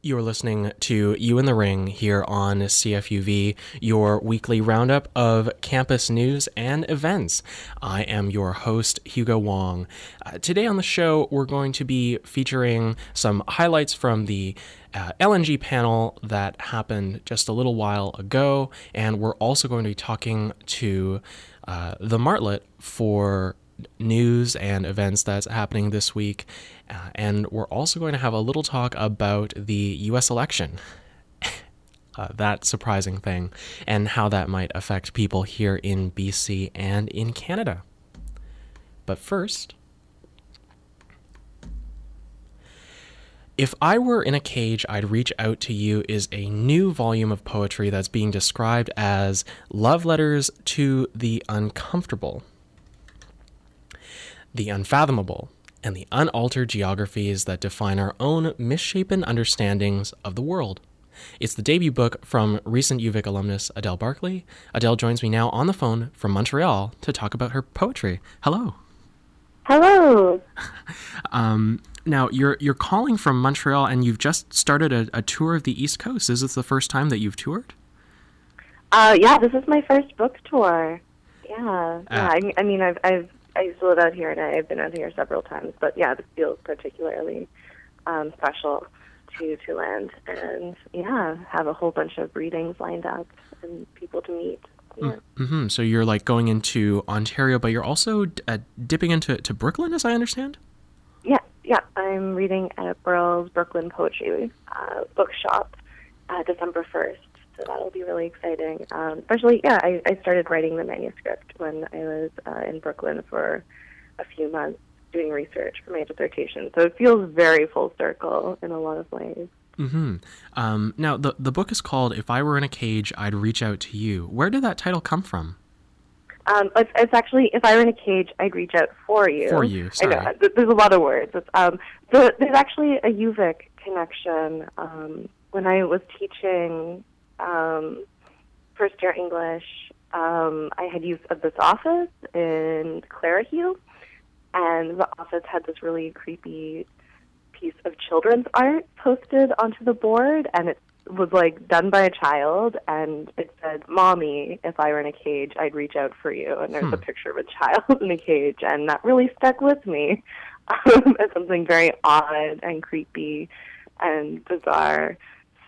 You're listening to U in the Ring here on CFUV, your weekly roundup of campus news and events. I am your host, Hugo Wong. Uh, today on the show, we're going to be featuring some highlights from the uh, LNG panel that happened just a little while ago, and we're also going to be talking to uh, the Martlet for news and events that's happening this week. Uh, and we're also going to have a little talk about the US election. uh, that surprising thing, and how that might affect people here in BC and in Canada. But first, If I Were in a Cage, I'd Reach Out to You is a new volume of poetry that's being described as love letters to the uncomfortable the unfathomable, and the unaltered geographies that define our own misshapen understandings of the world. It's the debut book from recent UVic alumnus Adele Barclay. Adele joins me now on the phone from Montreal to talk about her poetry. Hello. Hello. um, now you're you're calling from Montreal, and you've just started a, a, tour of the East Coast. Is this the first time that you've toured? Uh, yeah, this is my first book tour. Yeah, uh, yeah. I, I mean, I've I've I used to live out here, and I've been out here several times. But yeah, this feels particularly um, special to to land, and yeah, have a whole bunch of readings lined up and people to meet. Yeah. Mm-hmm. So you're like going into Ontario, but you're also uh, dipping into to Brooklyn, as I understand. Yeah, yeah. I'm reading at Berl's Brooklyn Poetry uh, Bookshop uh, December first so that'll be really exciting. Um, especially, yeah, I, I started writing the manuscript when I was uh, in Brooklyn for a few months doing research for my dissertation. So it feels very full circle in a lot of ways. Mm-hmm. Um, now, the the book is called "If I Were in a Cage, I'd Reach Out to You." Where did that title come from? Um, it's, it's, actually "If I Were in a Cage, I'd Reach Out for You." For you, sorry. I know there's a lot of words. Um, the, there's actually a UVic connection. Um, when I was teaching um, first year English, um, I had use of this office in Clearihue, and the office had this really creepy piece of children's art posted onto the board, and it was like done by a child, and it said, "Mommy, if I were in a cage, I'd reach out for you." And there's hmm. a picture of a child in a cage, and that really stuck with me um, as something very odd and creepy and bizarre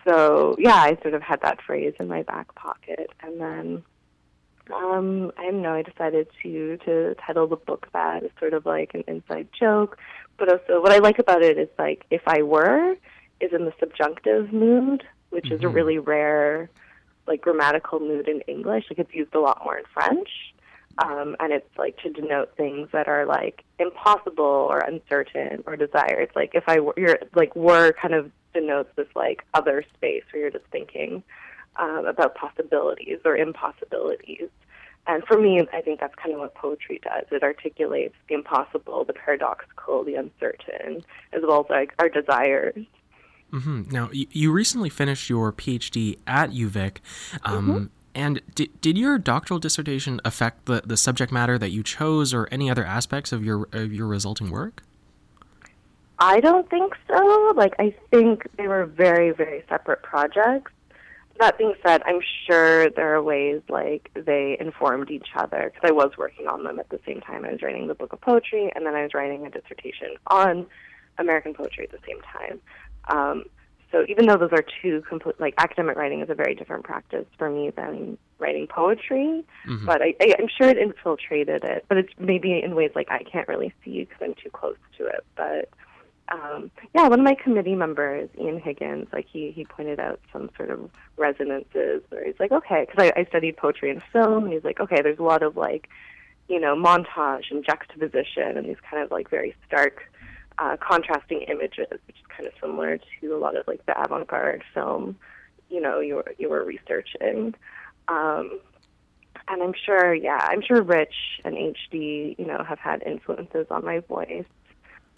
so yeah, I sort of had that phrase in my back pocket, and then um, I don't know. I decided to to title the book that as sort of like an inside joke, but also what I like about it is like if I were is in the subjunctive mood, which mm-hmm. is a mm-hmm. really rare like grammatical mood in English. Like it's used a lot more in French. Um, and it's like to denote things that are like impossible or uncertain or desired. It's like if I were, you're like were kind of denotes this like other space where you're just thinking um, about possibilities or impossibilities. And for me, I think that's kind of what poetry does. It articulates the impossible, the paradoxical, the uncertain, as well as like our desires. Mm-hmm. Now, you recently finished your PhD at UVic. Um, mm-hmm. And did, did your doctoral dissertation affect the, the subject matter that you chose or any other aspects of your, of your resulting work? I don't think so. Like, I think they were very, very separate projects. That being said, I'm sure there are ways like they informed each other because I was working on them at the same time. I was writing the book of poetry, and then I was writing a dissertation on American poetry at the same time. Um, so even though those are two complete, like academic writing is a very different practice for me than writing poetry, mm-hmm. but I, I, I'm sure it infiltrated it. But it's maybe in ways like I can't really see because I'm too close to it. But um, yeah, one of my committee members, Ian Higgins, like he he pointed out some sort of resonances where he's like, okay, because I, I studied poetry and film, and he's like, okay, there's a lot of like, you know, montage and juxtaposition and these kind of like very stark, uh, contrasting images, which is kind of similar to a lot of like the avant-garde film, you know, you were you were researching. Um, and I'm sure, yeah, I'm sure Rich and HD, you know, have had influences on my voice.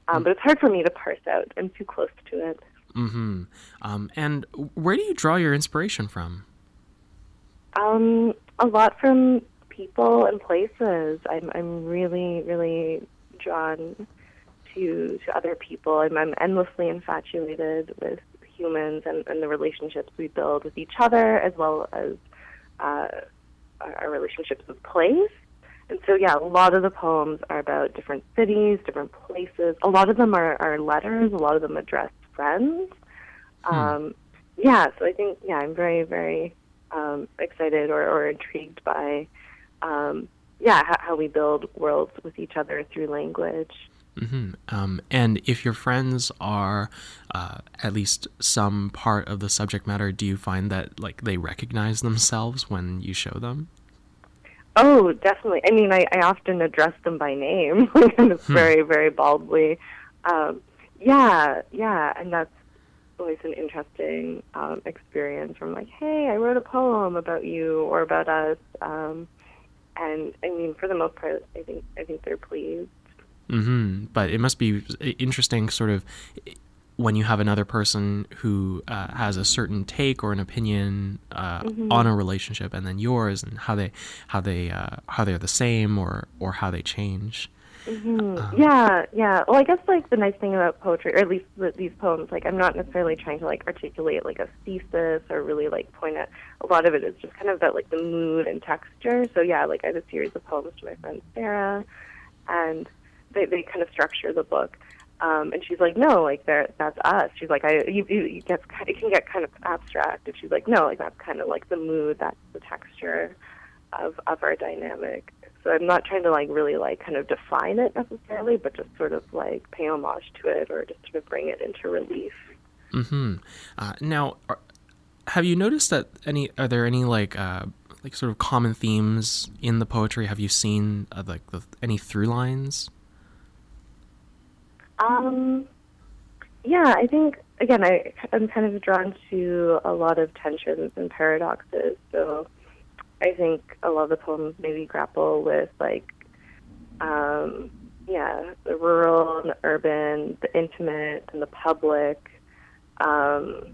Um, but it's hard for me to parse out. I'm too close to it. Mm-hmm. Um, and where do you draw your inspiration from? Um, a lot from people and places. I'm I'm really really drawn to to other people. I'm I'm endlessly infatuated with humans and, and the relationships we build with each other, as well as uh, our relationships with place. And so, yeah, a lot of the poems are about different cities, different places. A lot of them are, are letters. A lot of them address friends. Hmm. Um, yeah, so I think, yeah, I'm very, very um, excited or, or intrigued by, um, yeah, how, how we build worlds with each other through language. Mm-hmm. Um, and if your friends are uh, at least some part of the subject matter, do you find that like they recognize themselves when you show them? Oh, definitely. I mean, I, I often address them by name, hmm. very, very baldly. Um, yeah, yeah, and that's always an interesting um, experience. From like, hey, I wrote a poem about you or about us, um, and I mean, for the most part, I think I think they're pleased. Mm-hmm. But it must be interesting, sort of, when you have another person who uh, has a certain take or an opinion uh, mm-hmm. on a relationship, and then yours, and how they how they uh, how they're the same or or how they change. Mm-hmm. Um, yeah, yeah. Well, I guess like the nice thing about poetry, or at least the, these poems, like I'm not necessarily trying to like articulate like a thesis or really like point at. A lot of it is just kind of about like the mood and texture. So yeah, like I have a series of poems to my friend Sarah, and they they kind of structure the book. Um, and she's like, no, like that's us. She's like, I, you, you, it gets, it can get kind of abstract. And she's like, no, like that's kind of like the mood, that's the texture of of our dynamic. So I'm not trying to like really like kind of define it necessarily, but just sort of like pay homage to it or just sort of bring it into relief. Hmm. Uh, now, are, have you noticed that any? Are there any like uh, like sort of common themes in the poetry? Have you seen uh, like the, any through lines? Um, yeah, I think again, I I'm kind of drawn to a lot of tensions and paradoxes. So I think a lot of the poems maybe grapple with like, um, yeah, the rural and the urban, the intimate and the public. Um,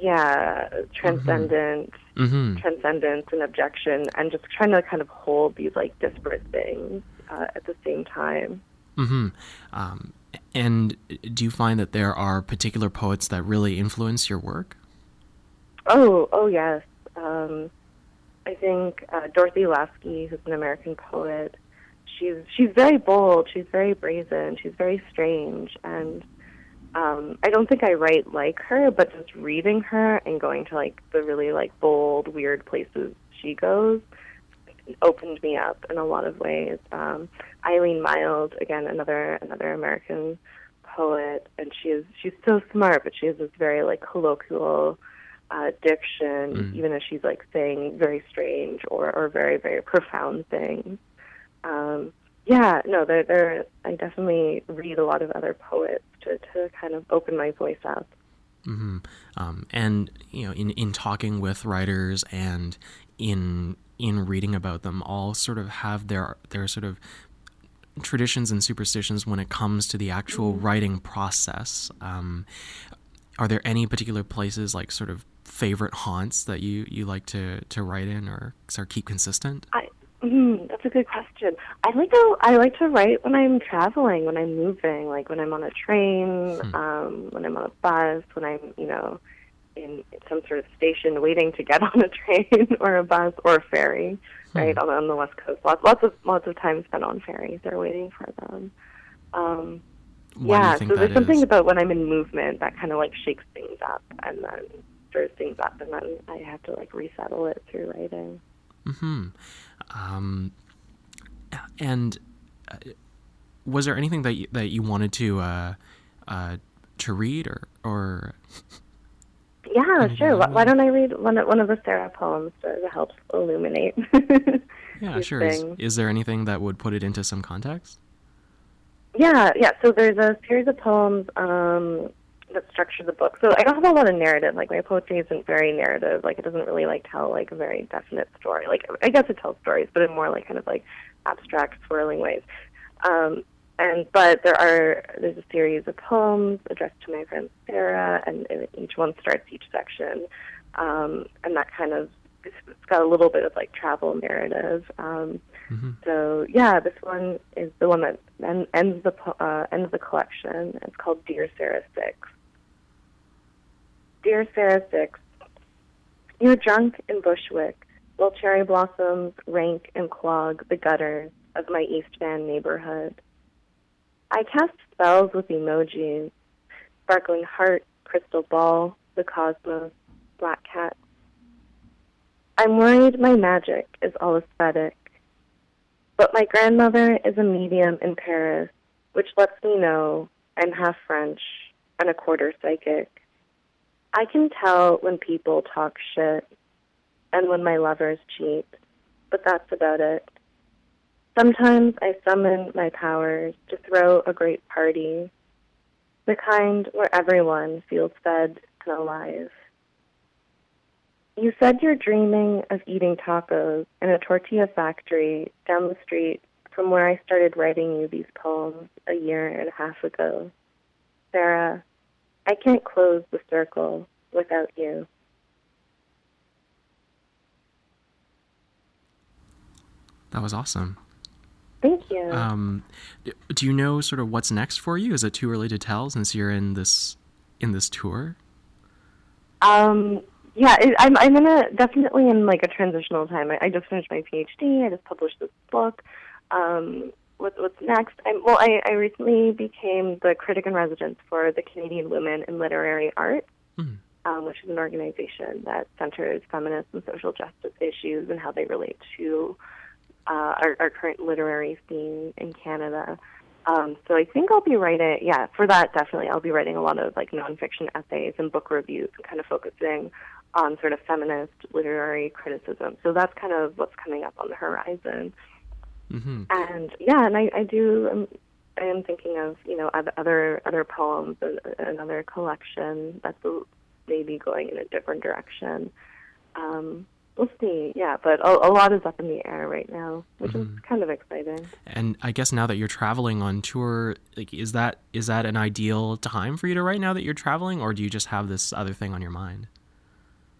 yeah, transcendent, mm-hmm. mm-hmm. transcendence and objection, and just trying to kind of hold these like disparate things uh, at the same time. Mm-hmm. Um, and do you find that there are particular poets that really influence your work? Oh, oh yes. Um, I think uh, Dorothy Lasky, who's an American poet, she's she's very bold. She's very brazen. She's very strange, and um, I don't think I write like her. But just reading her and going to like the really like bold, weird places she goes, opened me up in a lot of ways. Um, Eileen Myles, again, another another American poet, and she is she's so smart, but she has this very like colloquial uh, diction, mm. even as she's like saying very strange or or very very profound things. Um, yeah, no, there there I definitely read a lot of other poets to to kind of open my voice up. Mm-hmm. Um, and you know, in in talking with writers and in in reading about them all sort of have their their sort of traditions and superstitions when it comes to the actual mm-hmm. writing process. Um, are there any particular places like sort of favorite haunts that you, you like to, to write in or sort of keep consistent? I, mm, that's a good question. I like to I like to write when I'm traveling, when I'm moving, like when I'm on a train, hmm. um, when I'm on a bus, when I'm you know in some sort of station waiting to get on a train or a bus or a ferry, hmm. right on, on the west coast. Lots, lots of lots of time spent on ferries. They're waiting for them. Um, yeah, so there's something about when I'm in movement that kind of like shakes things up and then stirs things up, and then I have to like resettle it through writing. Hmm. Um. And uh, was there anything that you, that you wanted to uh, uh, to read or or yeah, sure. Why, why, don't I read one of, one of the Sarah poems to, to help illuminate? yeah, sure. Is, is, there anything that would put it into some context? Yeah, yeah. So there's a series of poems um, that structure the book. So I don't have a lot of narrative. Like my poetry isn't very narrative. Like it doesn't really like tell like a very definite story. Like I guess it tells stories, but in more like kind of like abstract, swirling ways. Um, and but there are there's a series of poems addressed to my friend Sarah, and, and each one starts each section, um, and that kind of it's got a little bit of like travel narrative. Um, mm-hmm. So yeah, this one is the one that ends the uh, ends the collection. It's called Dear Sarah Six. Dear Sarah Six, You're drunk in Bushwick, while cherry blossoms rank and clog the gutters of my East Van neighborhood. I cast spells with emojis, sparkling heart, crystal ball, the cosmos, black cat. I'm worried my magic is all aesthetic, but my grandmother is a medium in Paris, which lets me know I'm half French and a quarter psychic. I can tell when people talk shit and when my lovers cheat, but that's about it. Sometimes I summon my powers to throw a great party, the kind where everyone feels fed and alive. You said you're dreaming of eating tacos in a tortilla factory down the street from where I started writing you these poems a year and a half ago. Sarah, I can't close the circle without you. That was awesome. Thank you. Um, do you know sort of what's next for you? Is it too early to tell since you're in this in this tour? Um, yeah, it, I'm I'm in a definitely in like a transitional time. I, I just finished my PhD. I just published this book. Um, what, what's next? I'm, well, I, I recently became the critic in residence for the Canadian Women in Literary Art, Mhm. um, which is an organization that centers feminist and social justice issues and how they relate to uh, our, our current literary scene in Canada. Um, so I think I'll be writing, yeah, for that definitely. I'll be writing a lot of like nonfiction essays and book reviews, and kind of focusing on sort of feminist literary criticism. So that's kind of what's coming up on the horizon. hmm And yeah, and I, I do. Um, I am thinking of you know other other poems, and another collection that's maybe going in a different direction. Um, we'll see. Yeah, but a, a lot is up in the air right now, which is kind of exciting. And I guess now that you're traveling on tour, like is that is that an ideal time for you to write now that you're traveling, or do you just have this other thing on your mind?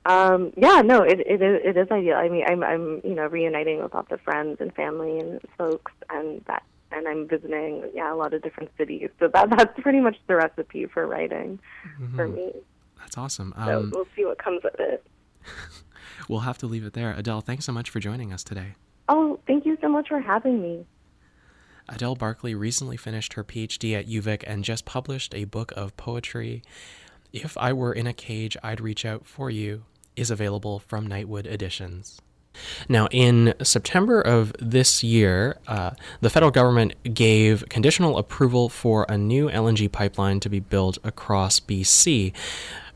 Um, yeah, no, it, it is it is ideal. I mean, I'm I'm you know reuniting with lots of friends and family and folks, and that and I'm visiting yeah a lot of different cities. So that that's pretty much the recipe for writing for me. That's awesome. So Um, we'll see what comes of it. we'll have to leave it there. Adele, thanks so much for joining us today. Oh, thank you so much for having me. Adele Barclay recently finished her PhD at UVic and just published a book of poetry. If I Were in a Cage, I'd Reach Out for You is available from Nightwood Editions. Now, in September of this year, uh, the federal government gave conditional approval for a new LNG pipeline to be built across BC.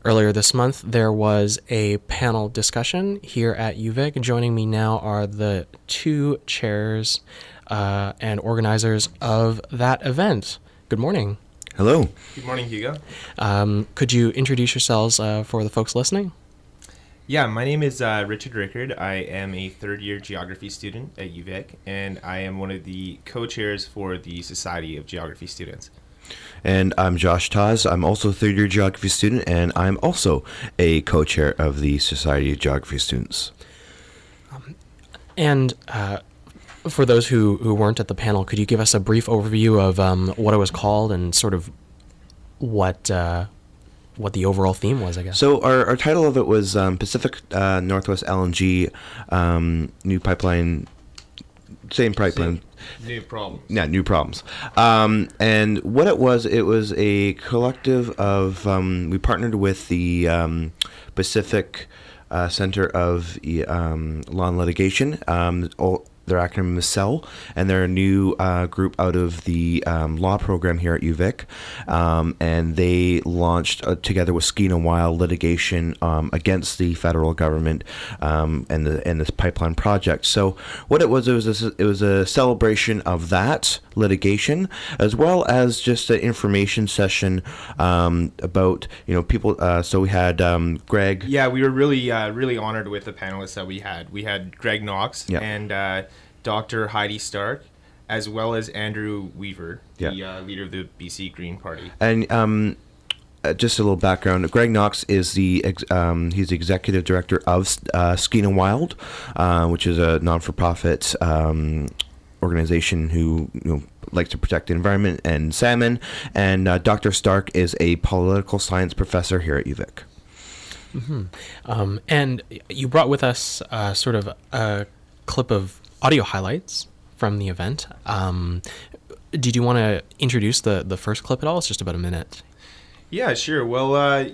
Earlier this month, there was a panel discussion here at UVic. Joining me now are the two chairs uh, and organizers of that event. Good morning. Hello. Good morning, Hugo. Um, could you introduce yourselves uh, for the folks listening? Yeah, my name is uh, Richard Rickard. I am a third year geography student at UVic, and I am one of the co chairs for the Society of Geography Students. And I'm Josh Tawse. I'm also a third year geography student, and I'm also a co chair of the Society of Geography Students. And uh, for those who, who weren't at the panel, could you give us a brief overview of um, what it was called and sort of what uh, what the overall theme was? I guess. So, our, our title of it was um, Pacific uh, Northwest LNG um, New Pipeline, same pipeline. New problem. yeah, new problems. Um, and what it was, it was a collective of. Um, we partnered with the um, Pacific uh, Center of um, Law and Litigation. Um, their acronym is CELL, and they're a new uh, group out of the um, law program here at UVic. Um, and they launched uh, together with Skeena Wild litigation um, against the federal government um, and the and this pipeline project. So what it was, it was a, it was a celebration of that litigation as well as just an information session um, about you know people. Uh, so we had um, Greg. Yeah, we were really, uh, really honored with the panelists that we had. We had Greg Knox Yeah. and uh, Dr. Heidi Stark, as well as Andrew Weaver, the Yeah. uh, leader of the BC Green Party. And um, uh, just a little background. Greg Knox is the ex- um, he's the executive director of uh, Skeena Wild, uh, which is a non-for-profit um, organization who you know likes to protect the environment and salmon. And uh, Dr. Stark is a political science professor here at UVic. Um, and you brought with us uh, sort of a clip of audio highlights from the event. Um, did you want to introduce the, the first clip at all? It's just about a minute. Yeah, sure. Well, uh,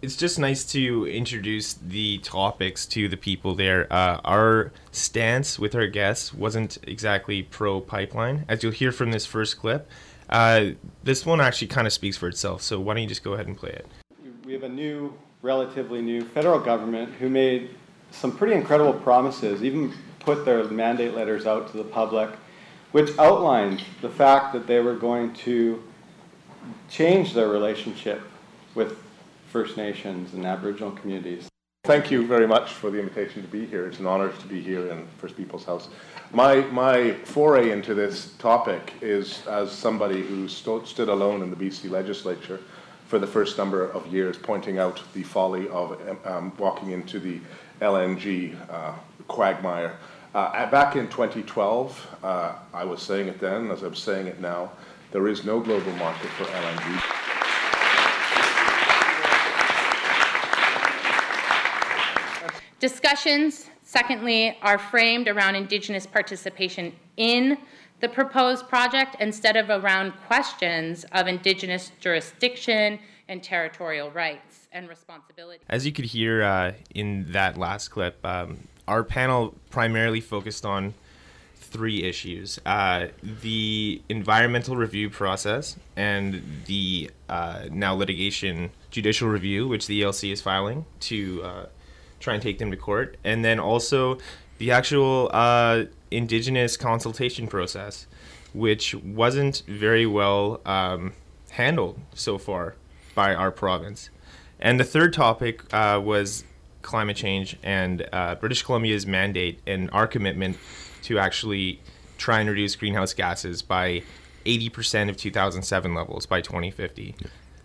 it's just nice to introduce the topics to the people there. Uh, our stance with our guests wasn't exactly pro pipeline, as you'll hear from this first clip. Uh, this one actually kind of speaks for itself, so why don't you just go ahead and play it? We have a new, relatively new federal government who made some pretty incredible promises, even put their mandate letters out to the public, which outlined the fact that they were going to change their relationship with First Nations and Aboriginal communities. Thank you very much for the invitation to be here. It's an honor to be here in First People's House. My, my foray into this topic is as somebody who sto- stood alone in the BC legislature for the first number of years, pointing out the folly of um, walking into the LNG uh, quagmire. Uh, back in 2012, uh, I was saying it then, as I'm saying it now, there is no global market for LNG. Discussions, secondly, are framed around Indigenous participation in the proposed project instead of around questions of Indigenous jurisdiction and territorial rights and responsibility. As you could hear uh, in that last clip, um, our panel primarily focused on three issues uh, the environmental review process and the uh, now litigation judicial review, which the ELC is filing to uh, try and take them to court, and then also the actual uh, indigenous consultation process, which wasn't very well um, handled so far by our province. And the third topic uh, was climate change and uh, British Columbia's mandate and our commitment to actually try and reduce greenhouse gases by 80% of 2007 levels by 2050.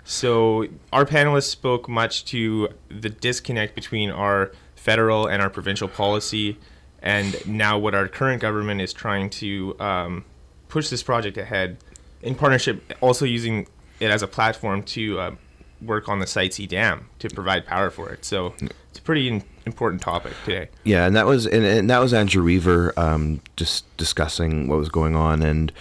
So our panelists spoke much to the disconnect between our federal and our provincial policy, and now what our current government is trying to um, push this project ahead in partnership, also using it as a platform to uh, work on the Site C Dam to provide power for it. So it's a pretty important topic today. Yeah, and that was and, and that was Andrew Weaver um, just discussing what was going on, and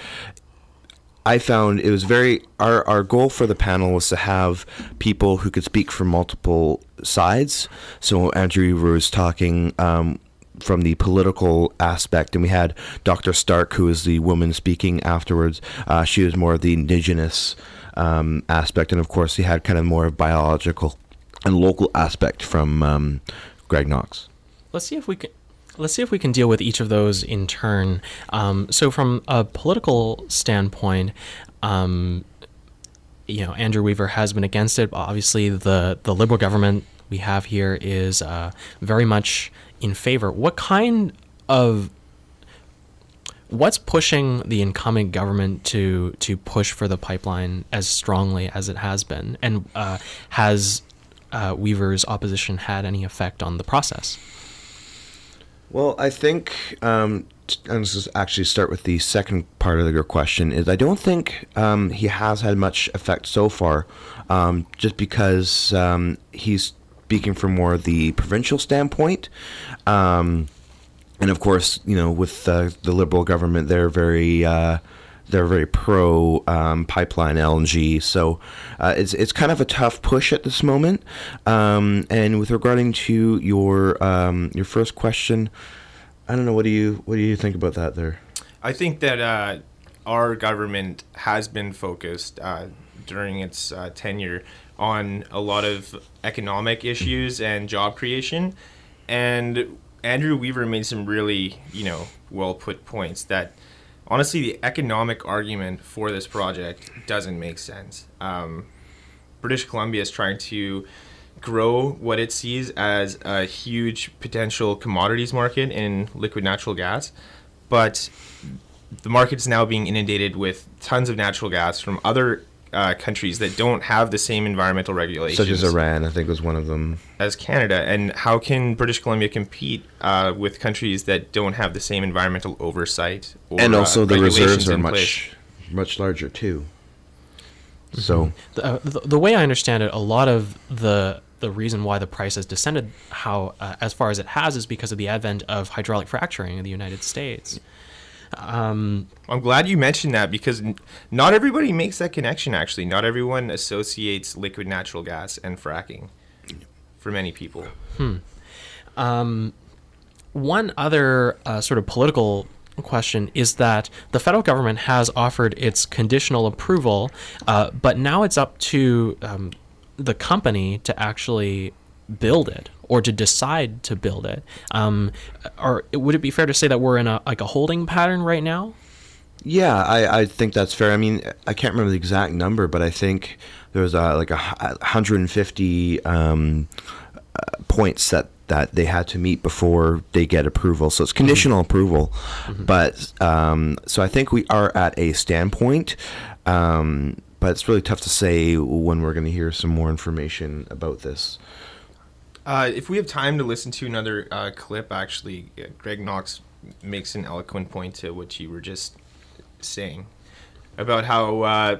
I found it was very our our goal for the panel was to have people who could speak from multiple sides. So Andrew Weaver was talking. Um, from the political aspect, and we had Dr. Stark, who was the woman speaking afterwards. Uh, she was more of the indigenous um, aspect, and of course, he had kind of more of biological and local aspect from um, Greg Knox. Let's see if we can. Let's see if we can deal with each of those in turn. Um, so, from a political standpoint, um, you know, Andrew Weaver has been against it. Obviously, the the Liberal government we have here is uh, very much in favor. What kind of what's pushing the incoming government to to push for the pipeline as strongly as it has been, and uh, has uh, Weaver's opposition had any effect on the process? Well, I think, um, and this is actually start with the second part of your question, is I don't think um, he has had much effect so far, um, just because um, he's speaking from more the provincial standpoint. Um, and of course, you know, with uh, the Liberal government, they're very. Uh, they're very pro um, pipeline LNG, so uh, it's it's kind of a tough push at this moment. Um, and with regarding to your um, your first question, I don't know. What do you what do you think about that there? I think that uh, our government has been focused uh, during its uh, tenure on a lot of economic issues and job creation, and Andrew Weaver made some really you know well put points that honestly, the economic argument for this project doesn't make sense. Um, British Columbia is trying to grow what it sees as a huge potential commodities market in liquid natural gas, but the market is now being inundated with tons of natural gas from other uh, countries that don't have the same environmental regulations, Such as Iran, I think was one of them. as Canada. And how can British Columbia compete uh, with countries that don't have the same environmental oversight? Or, and also uh, the reserves are much place? much larger too. So The, uh, the, the way I understand it, a lot of the the reason why the price has descended how uh, as far as it has is because of the advent of hydraulic fracturing in the United States. Um, I'm glad you mentioned that because n- not everybody makes that connection. Actually, not everyone associates liquid natural gas and fracking. For many people, um, one other uh, sort of political question is that the federal government has offered its conditional approval, uh, but now it's up to um, the company to actually build it or to decide to build it. Um, or would it be fair to say that we're in a like a holding pattern right now? Yeah, I, I think that's fair. I mean, I can't remember the exact number, but I think there was uh, like a 150 um, uh, points that, that they had to meet before they get approval. So it's conditional approval. But um, so I think we are at a standpoint. Um, but it's really tough to say when we're going to hear some more information about this. Uh, if we have time to listen to another uh, clip, actually, uh, Greg Knox makes an eloquent point to what you were just saying about how uh,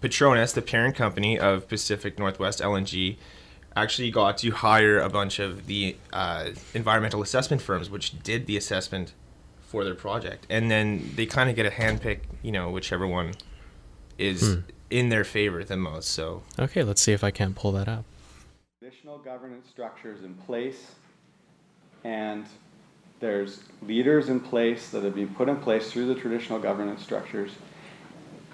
Petronas, the parent company of Pacific Northwest LNG, actually got to hire a bunch of the uh, environmental assessment firms, which did the assessment for their project, and then they kind of get a handpick, you know, whichever one is in their favor the most. So Okay, let's see if I can't pull that up. Traditional governance structures in place, and there's leaders in place that have been put in place through the traditional governance structures.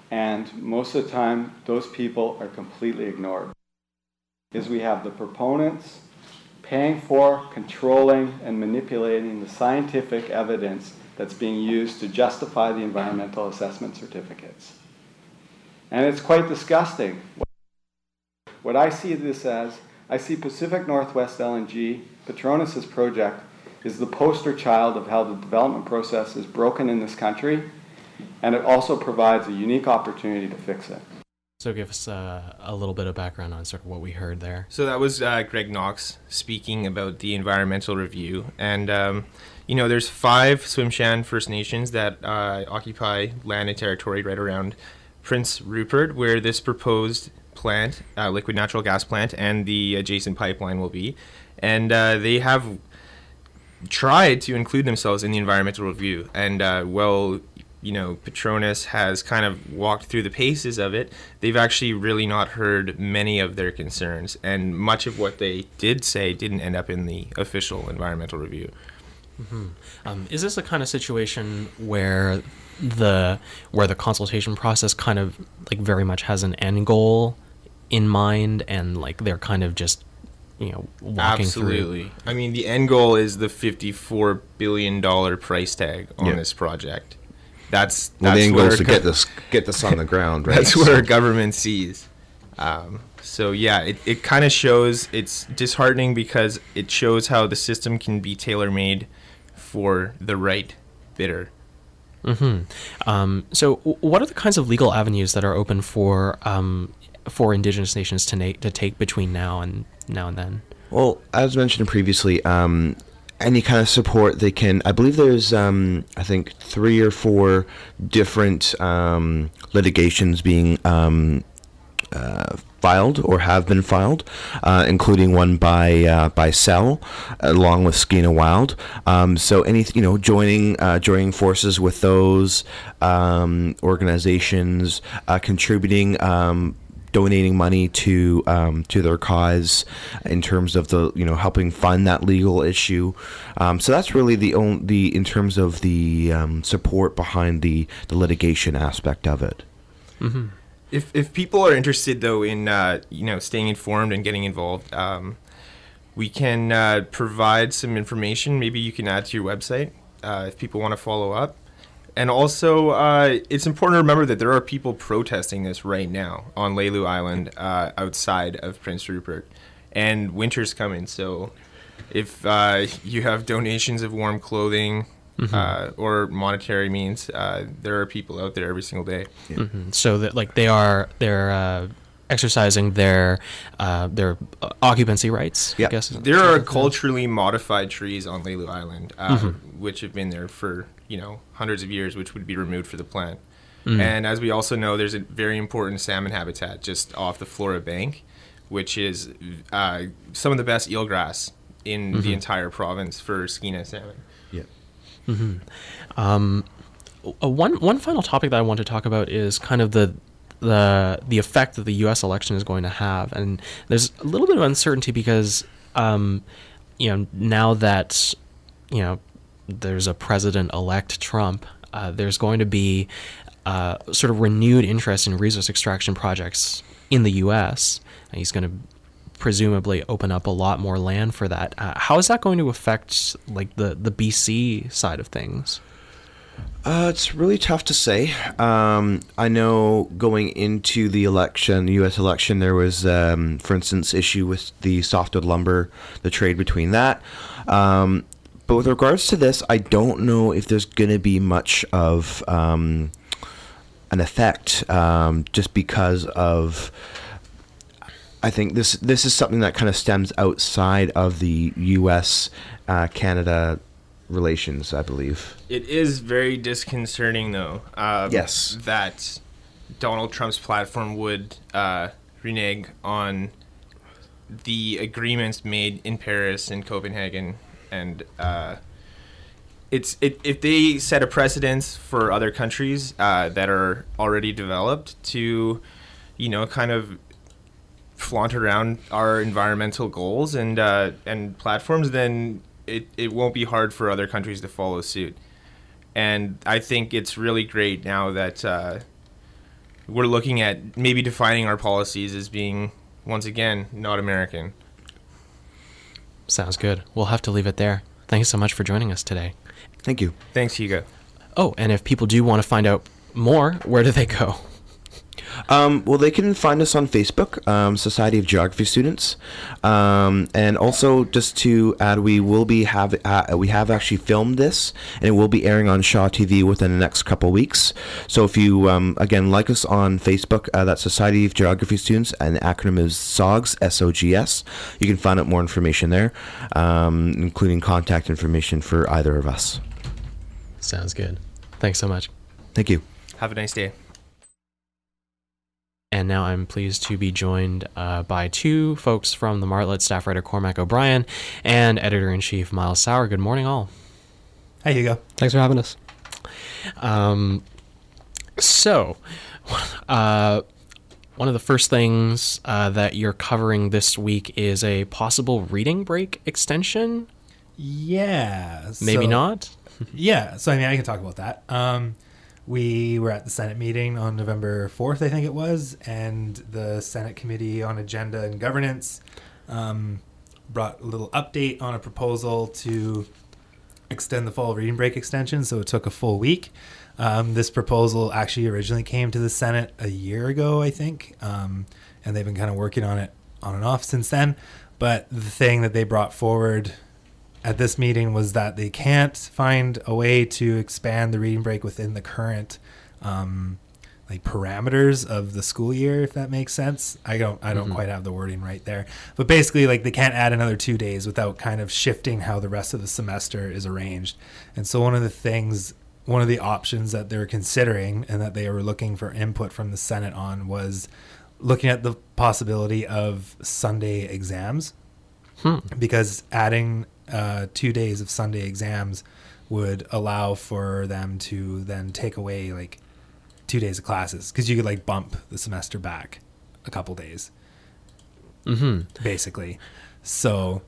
And most of the time, those people are completely ignored. Is we have the proponents paying for, controlling, and manipulating the scientific evidence that's being used to justify the environmental assessment certificates. And it's quite disgusting. What I see this as, I see Pacific Northwest LNG, Petronas' project, is the poster child of how the development process is broken in this country, and it also provides a unique opportunity to fix it. So give us uh, a little bit of background on sort of what we heard there. So that was uh, Greg Knox speaking about the environmental review, and um, you know, there's five Tsimshian First Nations that uh, occupy land and territory right around Prince Rupert, where this proposed plant, uh, liquid natural gas plant, and the adjacent pipeline will be, and uh, they have tried to include themselves in the environmental review, and uh, well. You know, Petronas has kind of walked through the paces of it. They've actually really not heard many of their concerns, and much of what they did say didn't end up in the official environmental review. Um, is this a kind of situation where the where the consultation process kind of like very much has an end goal in mind, and like they're kind of just you know walking Absolutely. I mean, the end goal is the fifty-four billion dollar price tag on Yeah. this project. That's Well, the end goal is to go- get this get this on the ground, right? That's what So- our government sees. Um, so yeah, it, it kind of shows it's disheartening because it shows how the system can be tailor made for the right bidder. through. Um, so, w- what are the kinds of legal avenues that are open for um, for Indigenous nations to na- to take between now and now and then? Well, as mentioned previously, um, any kind of support they can. I believe there's, um, I think, three or four different um, litigations being um, uh, filed or have been filed, uh, including one by uh, by CELL, along with Skeena Wild. Um, so any you know joining uh, joining forces with those um, organizations, uh, contributing. Um, donating money to um, to their cause in terms of the you know helping fund that legal issue. Um, so that's really the only the in terms of the um, support behind the the litigation aspect of it. If if people are interested though in uh, you know staying informed and getting involved, um, we can uh, provide some information. Maybe you can add to your website uh, if people want to follow up. And also, uh, it's important to remember that there are people protesting this right now on Lelu Island uh, outside of Prince Rupert, and winter's coming. So, if uh, you have donations of warm clothing uh, or monetary means, uh, there are people out there every single day. Mhm. So that like they are they're uh, exercising their uh, their occupancy rights. Yeah. I guess There are culturally modified trees on Lelu Island, uh, which have been there for you know hundreds of years, which would be removed for the plant. And as we also know, there's a very important salmon habitat just off the Flora Bank, which is uh, some of the best eelgrass in the entire province for skeena salmon. Yeah. Uh, one one final topic that I want to talk about is kind of the the the effect that the U.S. election is going to have, and there's a little bit of uncertainty because, um, you know, now that you know there's a president-elect Trump, uh, there's going to be uh, sort of renewed interest in resource extraction projects in the U.S. He's going to presumably open up a lot more land for that. Uh, how is that going to affect like the the BC side of things? Uh, it's really tough to say. Um, I know going into the election, the U.S. election, there was, um, for instance, issue with the softwood lumber, the trade between that. Um, but with regards to this, I don't know if there's going to be much of um, an effect, um, just because of. I think this this is something that kind of stems outside of the U.S. Uh, Canada relations, I believe. It is very disconcerting, though. Um, Yes. That Donald Trump's platform would uh, renege on the agreements made in Paris and Copenhagen, and uh, it's it, if they set a precedence for other countries uh, that are already developed to, you know, kind of flaunt around our environmental goals and uh, and platforms, then it, it won't be hard for other countries to follow suit. And I think it's really great now that uh, we're looking at maybe defining our policies as being once again not American. Sounds good. We'll have to leave it there. Thanks so much for joining us today. Thank you. Thanks, Hugo. Oh, and if people do want to find out more, where do they go? Um, well, they can find us on Facebook, um, Society of Geography Students, um, and also just to add, we will be have uh, we have actually filmed this, and it will be airing on Shaw TV within the next couple weeks. So if you um, again like us on Facebook, uh, that's Society of Geography Students, and the acronym is SOGS S O G S. You can find out more information there, um, including contact information for either of us. Sounds good. Thanks so much. Thank you. Have a nice day. And now I'm pleased to be joined uh, by two folks from the Martlet staff writer Cormac O'Brien and editor in chief Myles Sauer. Good morning, all. Hey, Hugo. Thanks for having us. Um, so, uh, one of the first things uh, that you're covering this week is a possible reading break extension. Yeah. Maybe so- not. Yeah. So I mean, I can talk about that. Um, we were at the Senate meeting on November fourth, I think it was, and the Senate Committee on Agenda and Governance um, brought a little update on a proposal to extend the fall reading break extension. So it took a full week. Um, this proposal actually originally came to the Senate a year ago, I think, um, and they've been kind of working on it on and off since then. But the thing that they brought forward at this meeting was that they can't find a way to expand the reading break within the current um, like parameters of the school year if that makes sense. I don't i don't quite have the wording right there. But basically like they can't add another two days without kind of shifting how the rest of the semester is arranged. And so one of the things one of the options that they're considering and that they were looking for input from the senate on was looking at the possibility of sunday exams. Because adding uh, two days of Sunday exams would allow for them to then take away like two days of classes because you could like bump the semester back a couple days, Mm-hmm. basically. So,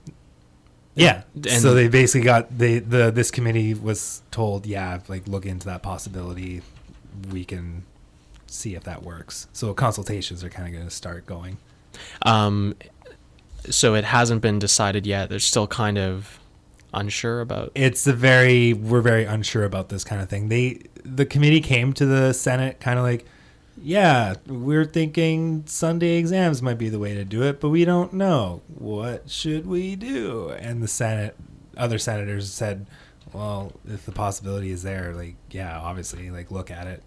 yeah. And- so they basically got they the this committee was told, yeah, like look into that possibility. We can see if that works. So consultations are kind of going to start going. Um, so it hasn't been decided yet. They're still kind of unsure about. it's a very we're very unsure about this kind of thing they the committee came to the senate kind of like yeah we're thinking sunday exams might be the way to do it but we don't know what should we do and the senate other senators said well if the possibility is there like yeah obviously like look at it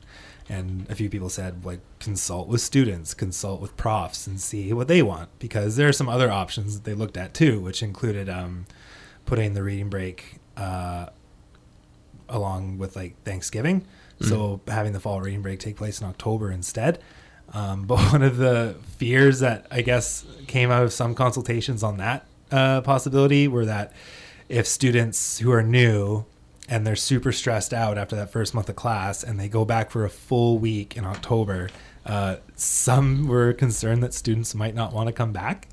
and a few people said like consult with students consult with profs and see what they want because there are some other options that they looked at too which included um, putting the reading break uh, along with like Thanksgiving. So having the fall reading break take place in October instead. Um, but one of the fears that I guess came out of some consultations on that uh, possibility were that if students who are new and they're super stressed out after that first month of class and they go back for a full week in October, uh, some were concerned that students might not want to come back.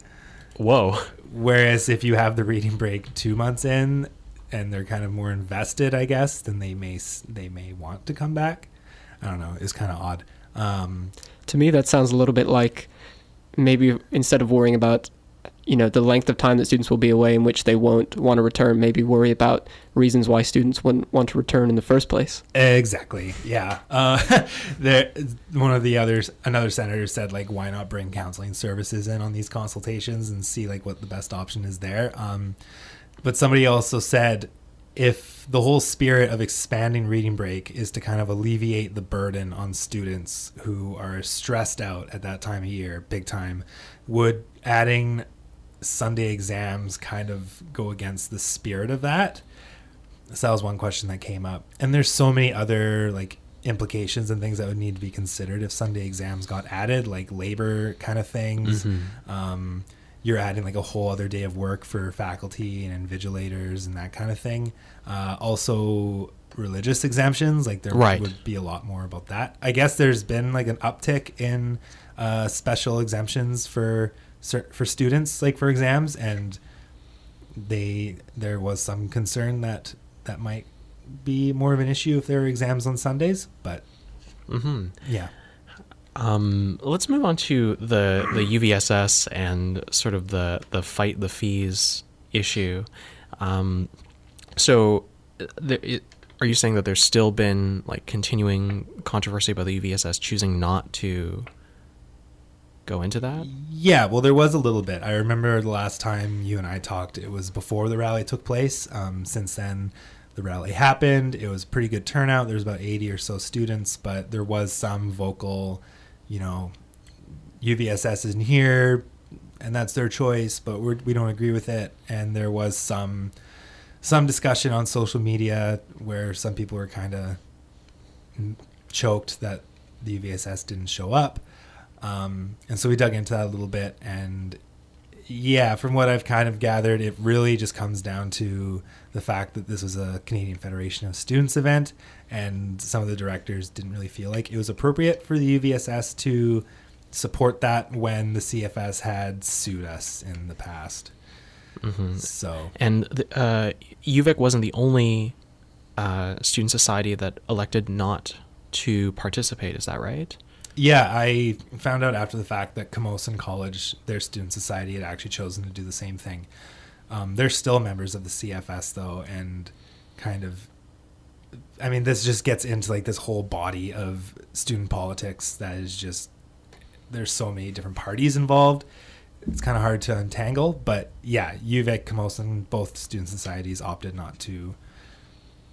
Whoa. Whereas if you have the reading break two months in and they're kind of more invested, I guess, then they may they may want to come back. I don't know. It's kind of odd. Um, To me, that sounds a little bit like maybe instead of worrying about, you know, the length of time that students will be away in which they won't want to return, maybe worry about reasons why students wouldn't want to return in the first place. Exactly. Yeah. Uh, there, one of the others, another senator said, like, why not bring counseling services in on these consultations and see like what the best option is there. Um, but somebody also said, if the whole spirit of expanding reading break is to kind of alleviate the burden on students who are stressed out at that time of year, big time, would adding Sunday exams kind of go against the spirit of that? So that was one question that came up. And there's so many other like implications and things that would need to be considered if Sunday exams got added, like labor kind of things. Um, you're adding like a whole other day of work for faculty and invigilators and that kind of thing. Uh, also, religious exemptions, like there Right. would be a lot more about that. I guess there's been like an uptick in uh, special exemptions for for students, like for exams, and they there was some concern that that might be more of an issue if there were exams on Sundays, but hmm yeah. Um, let's move on to the the UVSS and sort of the the fight the fees issue. Um, so, there, it, are you saying that there's still been like continuing controversy about the UVSS choosing not to go into that? Yeah, well, there was a little bit. I remember the last time you and I talked, it was before the rally took place. Um, since then, the rally happened. It was pretty good turnout. There was about 80 or so students, but there was some vocal, you know, UVSS isn't here, and that's their choice, but we're, we don't agree with it. And there was some some discussion on social media where some people were kind of choked that the UVSS didn't show up. Um, and so we dug into that a little bit. And yeah, from what I've kind of gathered, it really just comes down to the fact that this was a Canadian Federation of Students event. And some of the directors didn't really feel like it was appropriate for the UVSS to support that when the CFS had sued us in the past. So And the, uh, UVic wasn't the only uh, student society that elected not to participate. Is that right? Yeah, I found out after the fact that Camosun College, their student society, had actually chosen to do the same thing. Um, they're still members of the CFS though, and kind of, I mean, this just gets into like this whole body of student politics that is just there's so many different parties involved. It's kind of hard to untangle, but yeah, UVic, Camosun, both student societies opted not to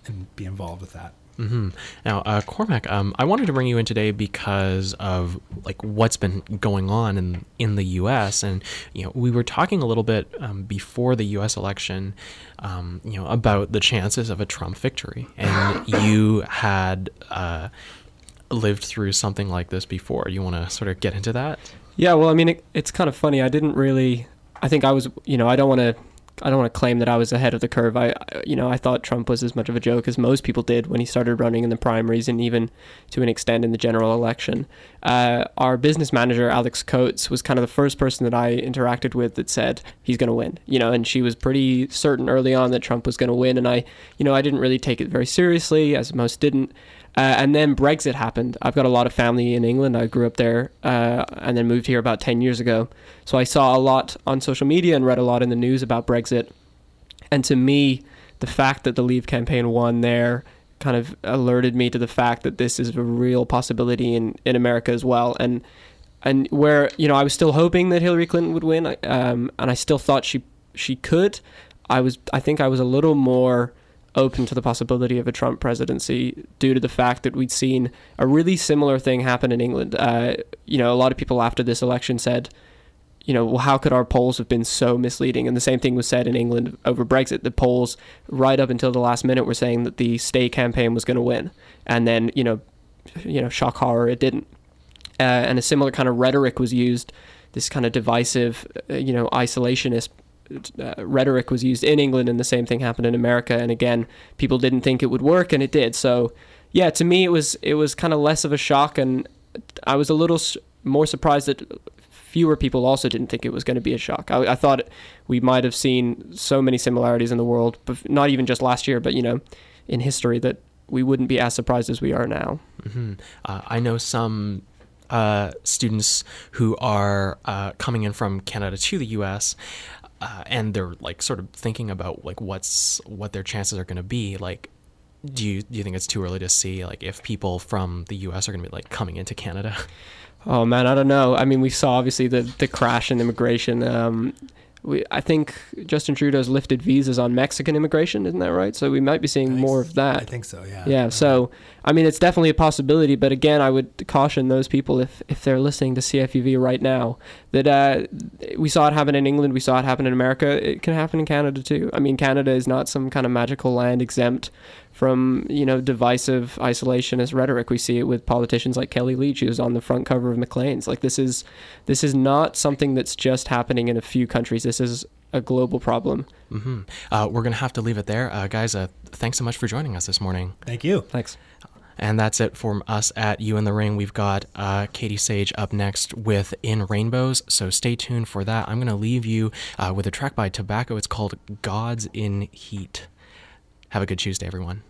and be involved with that. Hmm Now, uh, Cormac, um, I wanted to bring you in today because of like what's been going on in in the U.S. and you know we were talking a little bit um, before the U.S. election, um, you know about the chances of a Trump victory, and you had uh, lived through something like this before. You want to sort of get into that? Yeah, well, I mean, it, it's kind of funny. I didn't really. I think I was. You know, I don't want to. I don't want to claim that I was ahead of the curve. I, you know, I thought Trump was as much of a joke as most people did when he started running in the primaries and even to an extent in the general election. Uh, our business manager, Alex Coates, was kind of the first person that I interacted with that said he's going to win. You know, and she was pretty certain early on that Trump was going to win. And I, you know, I didn't really take it very seriously, as most didn't. Uh, and then Brexit happened. I've got a lot of family in England. I grew up there uh, and then moved here about 10 years ago. So I saw a lot on social media and read a lot in the news about Brexit. And to me, the fact that the Leave campaign won there kind of alerted me to the fact that this is a real possibility in, in America as well. And and where you know I was still hoping that Hillary Clinton would win, um, and I still thought she she could. I was I think I was a little more open to the possibility of a Trump presidency due to the fact that we'd seen a really similar thing happen in England. Uh, you know, a lot of people after this election said, you know, well, how could our polls have been so misleading? And the same thing was said in England over Brexit. The polls, right up until the last minute, were saying that the Stay campaign was going to win, and then you know, you know, shock horror, it didn't. Uh, and a similar kind of rhetoric was used, this kind of divisive, uh, you know, isolationist uh, rhetoric was used in England, and the same thing happened in America. And again, people didn't think it would work, and it did. So, yeah, to me, it was it was kind of less of a shock, and I was a little more surprised that fewer people also didn't think it was going to be a shock. I, I thought we might have seen so many similarities in the world, but not even just last year, but you know, in history, that we wouldn't be as surprised as we are now. hmm Uh, I know some uh, students who are uh, coming in from Canada to the U.S. Uh, and they're like sort of thinking about like what's what their chances are going to be. Like, do you do you think it's too early to see like if people from the U.S. are going to be like coming into Canada? Oh man, I don't know. I mean, we saw obviously the the crash in immigration. Um, we, I think Justin Trudeau's lifted visas on Mexican immigration, isn't that right? So we might be seeing more of that. I think so. Yeah. Yeah. So I mean, it's definitely a possibility. But again, I would caution those people if if they're listening to CFUV right now that uh, we saw it happen in England, we saw it happen in America. It can happen in Canada too. I mean, Canada is not some kind of magical land exempt from you know divisive isolationist rhetoric. We see it with politicians like Kellie Leitch, who's on the front cover of Maclean's. Like this is this is not something that's just happening in a few countries. This is a global problem. hmm Uh, we're gonna have to leave it there, uh, guys. Uh, thanks so much for joining us this morning. Thank you. Thanks. And that's it from us at U in the Ring. We've got uh, Katie Sage up next with In Rainbows, so stay tuned for that. I'm going to leave you uh, with a track by Tobacco. It's called Gods in Heat. Have a good Tuesday, everyone.